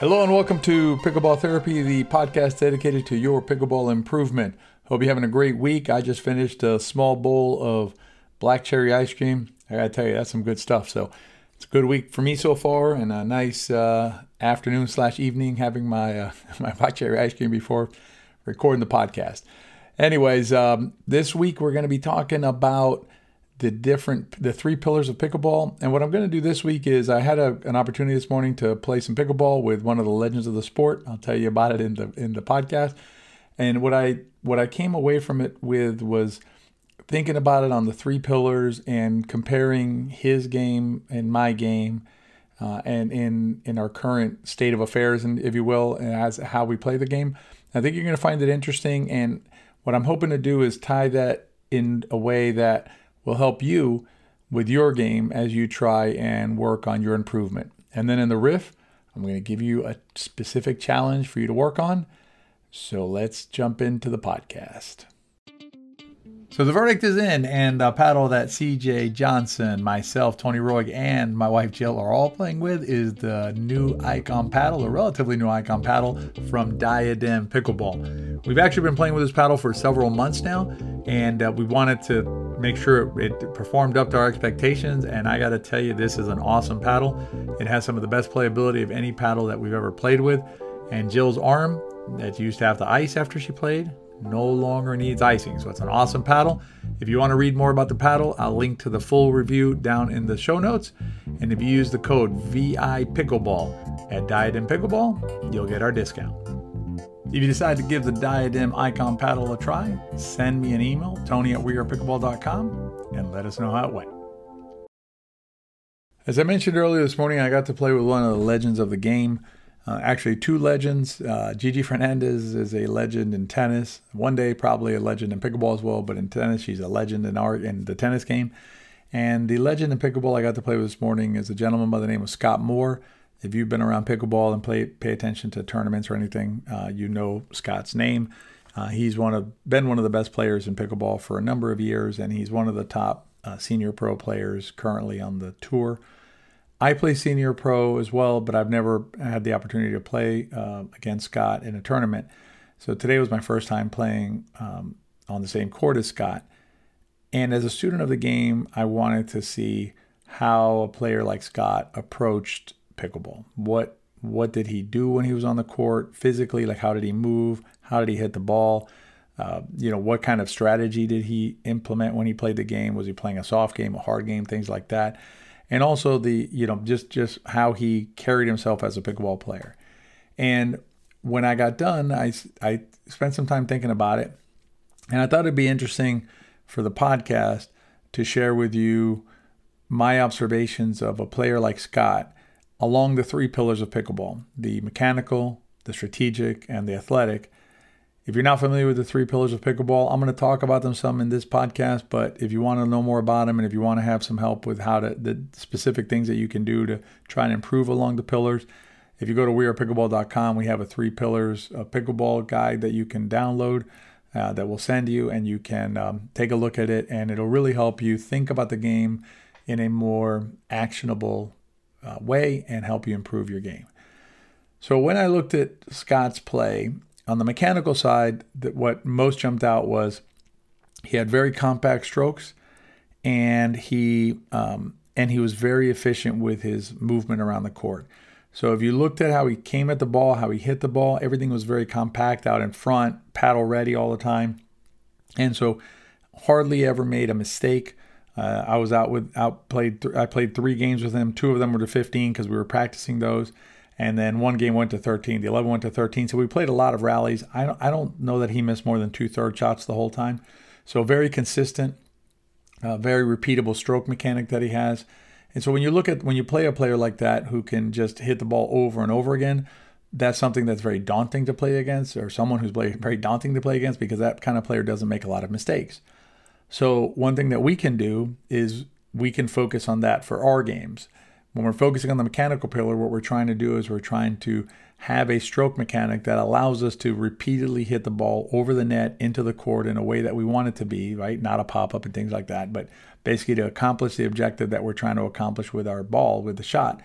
Hello and welcome to Pickleball Therapy, the podcast dedicated to your pickleball improvement. Hope you're having a great week. I just finished a small bowl of black cherry ice cream. I gotta tell you, that's some good stuff. So it's a good week for me so far, and a nice uh, afternoon slash evening having my uh, my black cherry ice cream before recording the podcast. Anyways, um, this week we're going to be talking about the different the three pillars of pickleball. And what I'm going to do this week is I had a, an opportunity this morning to play some pickleball with one of the legends of the sport. I'll tell you about it in the in the podcast. And what I what I came away from it with was thinking about it on the three pillars and comparing his game and my game. Uh, and in in our current state of affairs, and if you will, as how we play the game, I think you're going to find it interesting. And what I'm hoping to do is tie that in a way that will help you with your game as you try and work on your improvement. And then in the riff, I'm going to give you a specific challenge for you to work on. So let's jump into the podcast. So the verdict is in, and the paddle that CJ Johnson, myself, Tony Roig, and my wife Jill are all playing with is the new Icon paddle, a relatively new Icon paddle from Diadem Pickleball. We've actually been playing with this paddle for several months now, and uh, we wanted to make sure it performed up to our expectations. And I got to tell you, this is an awesome paddle. It has some of the best playability of any paddle that we've ever played with. And Jill's arm that used to have the ice after she played no longer needs icing. So it's an awesome paddle. If you want to read more about the paddle, I'll link to the full review down in the show notes. And if you use the code VI Pickleball at and Pickleball, you'll get our discount. If you decide to give the Diadem Icon paddle a try, send me an email, tony at wearepickleball.com, and let us know how it went. As I mentioned earlier this morning, I got to play with one of the legends of the game. Uh, actually, two legends. Uh, Gigi Fernandez is a legend in tennis. One day, probably a legend in pickleball as well. But in tennis, she's a legend in art in the tennis game. And the legend in pickleball I got to play with this morning is a gentleman by the name of Scott Moore. If you've been around pickleball and play pay attention to tournaments or anything, uh, you know Scott's name. Uh, he's one of been one of the best players in pickleball for a number of years, and he's one of the top uh, senior pro players currently on the tour. I play senior pro as well, but I've never had the opportunity to play uh, against Scott in a tournament. So today was my first time playing um, on the same court as Scott. And as a student of the game, I wanted to see how a player like Scott approached pickleball. What what did he do when he was on the court physically? Like how did he move? How did he hit the ball? Uh, you know, what kind of strategy did he implement when he played the game? Was he playing a soft game, a hard game, things like that? and also the you know just just how he carried himself as a pickleball player. And when I got done, I I spent some time thinking about it, and I thought it'd be interesting for the podcast to share with you my observations of a player like Scott along the three pillars of pickleball: the mechanical, the strategic, and the athletic if you're not familiar with the three pillars of pickleball, I'm going to talk about them some in this podcast. But if you want to know more about them and if you want to have some help with how to the specific things that you can do to try and improve along the pillars, if you go to wearepickleball.com, we have a three pillars of pickleball guide that you can download uh, that will send you, and you can um, take a look at it, and it'll really help you think about the game in a more actionable uh, way and help you improve your game. So when I looked at Scott's play, on the mechanical side, that what most jumped out was he had very compact strokes, and he um, and he was very efficient with his movement around the court. So if you looked at how he came at the ball, how he hit the ball, everything was very compact out in front, paddle ready all the time, and so hardly ever made a mistake. Uh, I was out with out played. Th- I played three games with him. Two of them were to 15 because we were practicing those and then one game went to 13. The 11 went to 13. So we played a lot of rallies. I don't, I don't know that he missed more than two third shots the whole time. So very consistent, uh, very repeatable stroke mechanic that he has. And so when you look at when you play a player like that who can just hit the ball over and over again, that's something that's very daunting to play against, or someone who's very daunting to play against because that kind of player doesn't make a lot of mistakes. So one thing that we can do is we can focus on that for our games. When we're focusing on the mechanical pillar, what we're trying to do is we're trying to have a stroke mechanic that allows us to repeatedly hit the ball over the net into the court in a way that we want it to be, right? Not a pop up and things like that, but basically to accomplish the objective that we're trying to accomplish with our ball, with the shot.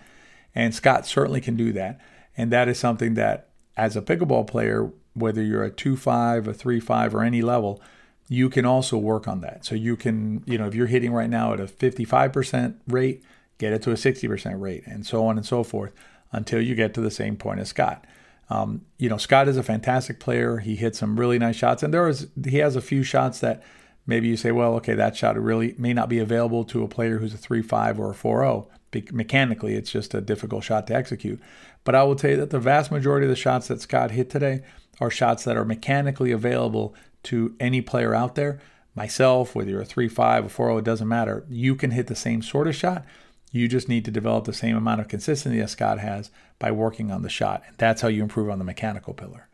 And Scott certainly can do that. And that is something that, as a pickleball player, whether you're a 2 5, a 3 5, or any level, you can also work on that. So you can, you know, if you're hitting right now at a 55% rate, get it to a 60% rate, and so on and so forth until you get to the same point as Scott. Um, you know, Scott is a fantastic player. He hit some really nice shots, and there is he has a few shots that maybe you say, well, okay, that shot really may not be available to a player who's a three-five or a four-zero. Mechanically, it's just a difficult shot to execute. But I will tell you that the vast majority of the shots that Scott hit today are shots that are mechanically available to any player out there. Myself, whether you're a three-five or four-zero, oh, it doesn't matter. You can hit the same sort of shot. You just need to develop the same amount of consistency as Scott has by working on the shot. And that's how you improve on the mechanical pillar.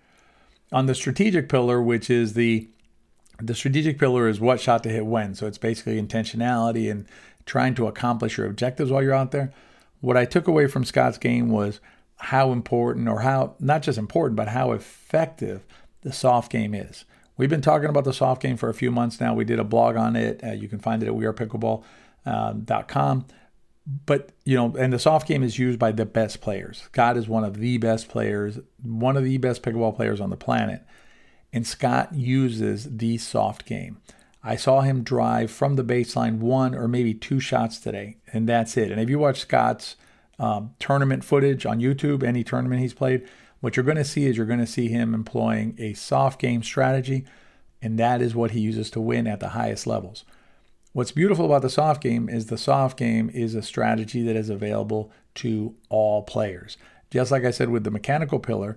On the strategic pillar, which is the the strategic pillar is what shot to hit when. So it's basically intentionality and trying to accomplish your objectives while you're out there. What I took away from Scott's game was how important, or how not just important, but how effective the soft game is. We've been talking about the soft game for a few months now. We did a blog on it. Uh, you can find it at wearepickleball.com. Um, but you know, and the soft game is used by the best players. Scott is one of the best players, one of the best pickleball players on the planet, and Scott uses the soft game. I saw him drive from the baseline one or maybe two shots today, and that's it. And if you watch Scott's um, tournament footage on YouTube, any tournament he's played, what you're going to see is you're going to see him employing a soft game strategy, and that is what he uses to win at the highest levels. What's beautiful about the soft game is the soft game is a strategy that is available to all players. Just like I said with the mechanical pillar,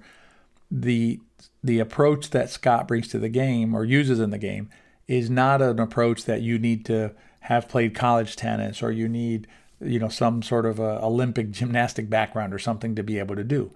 the the approach that Scott brings to the game or uses in the game is not an approach that you need to have played college tennis or you need you know some sort of a Olympic gymnastic background or something to be able to do.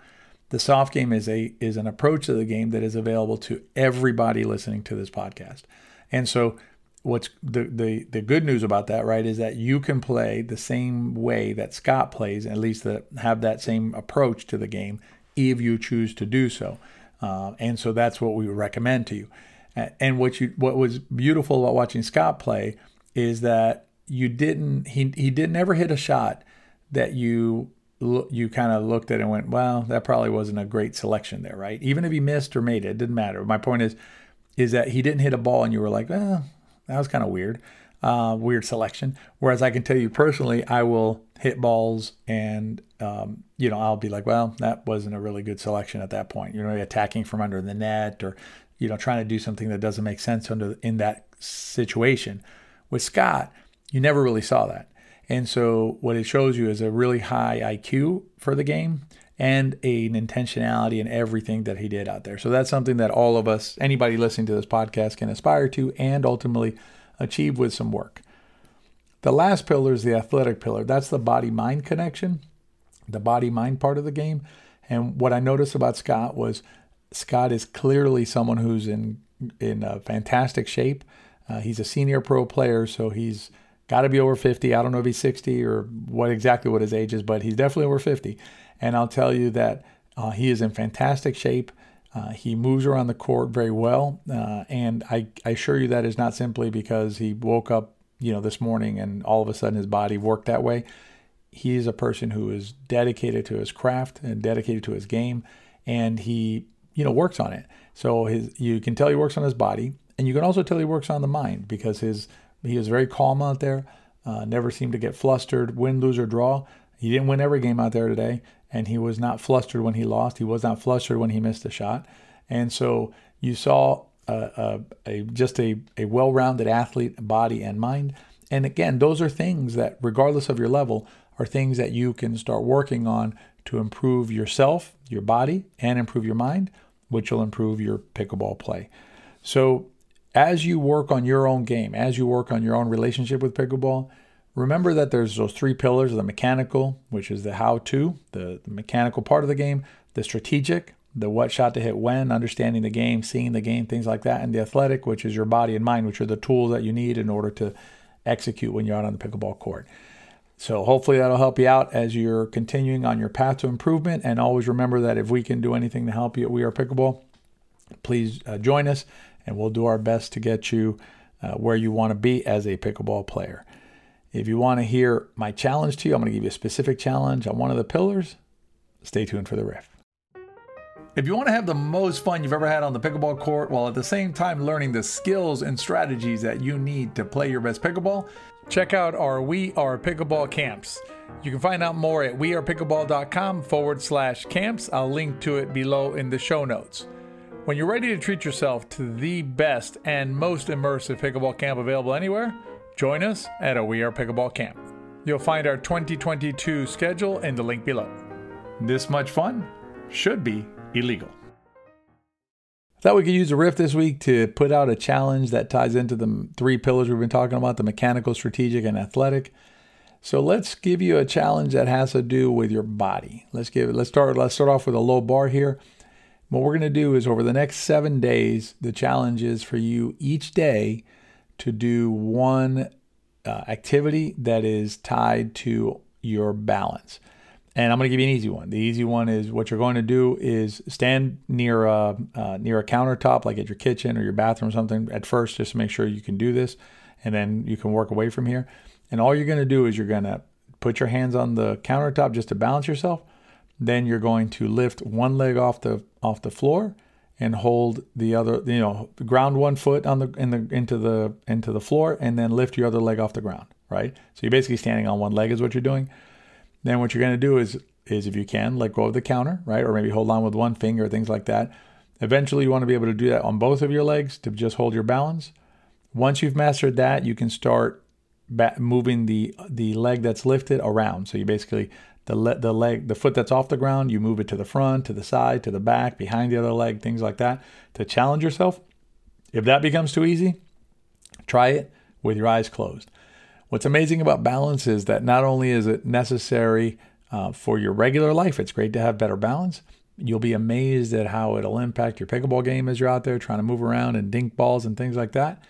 The soft game is a is an approach to the game that is available to everybody listening to this podcast. And so what's the, the the good news about that, right, is that you can play the same way that Scott plays, at least that have that same approach to the game, if you choose to do so. Uh, and so that's what we would recommend to you. And what you what was beautiful about watching Scott play is that you didn't he he didn't ever hit a shot that you you kind of looked at it and went, well, that probably wasn't a great selection there, right? Even if he missed or made it, it didn't matter. My point is, is that he didn't hit a ball and you were like, well, that was kind of weird. Uh, weird selection. Whereas I can tell you personally, I will hit balls and, um, you know, I'll be like, well, that wasn't a really good selection at that point. You know, attacking from under the net or, you know, trying to do something that doesn't make sense under in that situation. With Scott, you never really saw that. And so what it shows you is a really high IQ for the game and an intentionality in everything that he did out there. So that's something that all of us, anybody listening to this podcast, can aspire to and ultimately achieve with some work. The last pillar is the athletic pillar. That's the body mind connection, the body mind part of the game. And what I noticed about Scott was Scott is clearly someone who's in in fantastic shape. Uh, he's a senior pro player, so he's got to be over 50. I don't know if he's 60 or what exactly what his age is, but he's definitely over 50. And I'll tell you that uh, he is in fantastic shape. Uh, he moves around the court very well, uh, and I, I assure you that is not simply because he woke up, you know, this morning and all of a sudden his body worked that way. He is a person who is dedicated to his craft and dedicated to his game, and he, you know, works on it. So his, you can tell he works on his body, and you can also tell he works on the mind because his he was very calm out there. Uh, never seemed to get flustered, win, lose, or draw. He didn't win every game out there today, and he was not flustered when he lost. He was not flustered when he missed a shot. And so you saw a, a, a just a, a well rounded athlete, body and mind. And again, those are things that, regardless of your level, are things that you can start working on to improve yourself, your body, and improve your mind, which will improve your pickleball play. So, as you work on your own game, as you work on your own relationship with pickleball, Remember that there's those three pillars the mechanical, which is the how to, the, the mechanical part of the game, the strategic, the what shot to hit when, understanding the game, seeing the game, things like that, and the athletic, which is your body and mind, which are the tools that you need in order to execute when you're out on the pickleball court. So hopefully that'll help you out as you're continuing on your path to improvement. And always remember that if we can do anything to help you at We Are Pickleball, please uh, join us, and we'll do our best to get you uh, where you want to be as a pickleball player. If you want to hear my challenge to you, I'm going to give you a specific challenge on one of the pillars. Stay tuned for the riff. If you want to have the most fun you've ever had on the pickleball court while at the same time learning the skills and strategies that you need to play your best pickleball, check out our We Are Pickleball camps. You can find out more at wearepickleball.com forward slash camps. I'll link to it below in the show notes. When you're ready to treat yourself to the best and most immersive pickleball camp available anywhere, join us at a We Are Pickleball camp. You'll find our 2022 schedule in the link below. This much fun should be illegal. I thought we could use a riff this week to put out a challenge that ties into the three pillars we've been talking about the mechanical, strategic, and athletic. So let's give you a challenge that has to do with your body. Let's give let's start let's start off with a low bar here. What we're going to do is over the next 7 days, the challenge is for you each day to do one uh, activity that is tied to your balance. And I'm going to give you an easy one. The easy one is what you're going to do is stand near a uh, near a countertop, like at your kitchen or your bathroom or something, at first, just to make sure you can do this, and then you can work away from here. And all you're going to do is you're going to put your hands on the countertop just to balance yourself. Then you're going to lift one leg off the off the floor and hold the other, you know, ground one foot on the in the into the into the floor, and then lift your other leg off the ground. Right. So you're basically standing on one leg is what you're doing. Then what you're going to do is, is if you can, let go of the counter, right? Or maybe hold on with one finger, things like that. Eventually, you want to be able to do that on both of your legs to just hold your balance. Once you've mastered that, you can start moving the the leg that's lifted around. So you basically the le- the leg the foot that's off the ground, you move it to the front, to the side, to the back, behind the other leg, things like that to challenge yourself. If that becomes too easy, try it with your eyes closed. What's amazing about balance is that not only is it necessary uh, for your regular life, it's great to have better balance. You'll be amazed at how it'll impact your pickleball game as you're out there trying to move around and dink balls and things like that.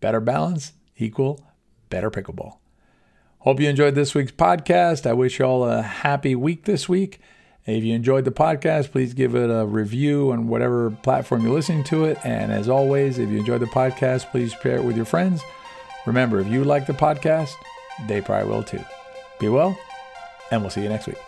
Better balance equal better pickleball. Hope you enjoyed this week's podcast. I wish you all a happy week this week. If you enjoyed the podcast, please give it a review on whatever platform you're listening to it. And as always, if you enjoyed the podcast, please share it with your friends. Remember, if you like the podcast, they probably will too. Be well, and we'll see you next week.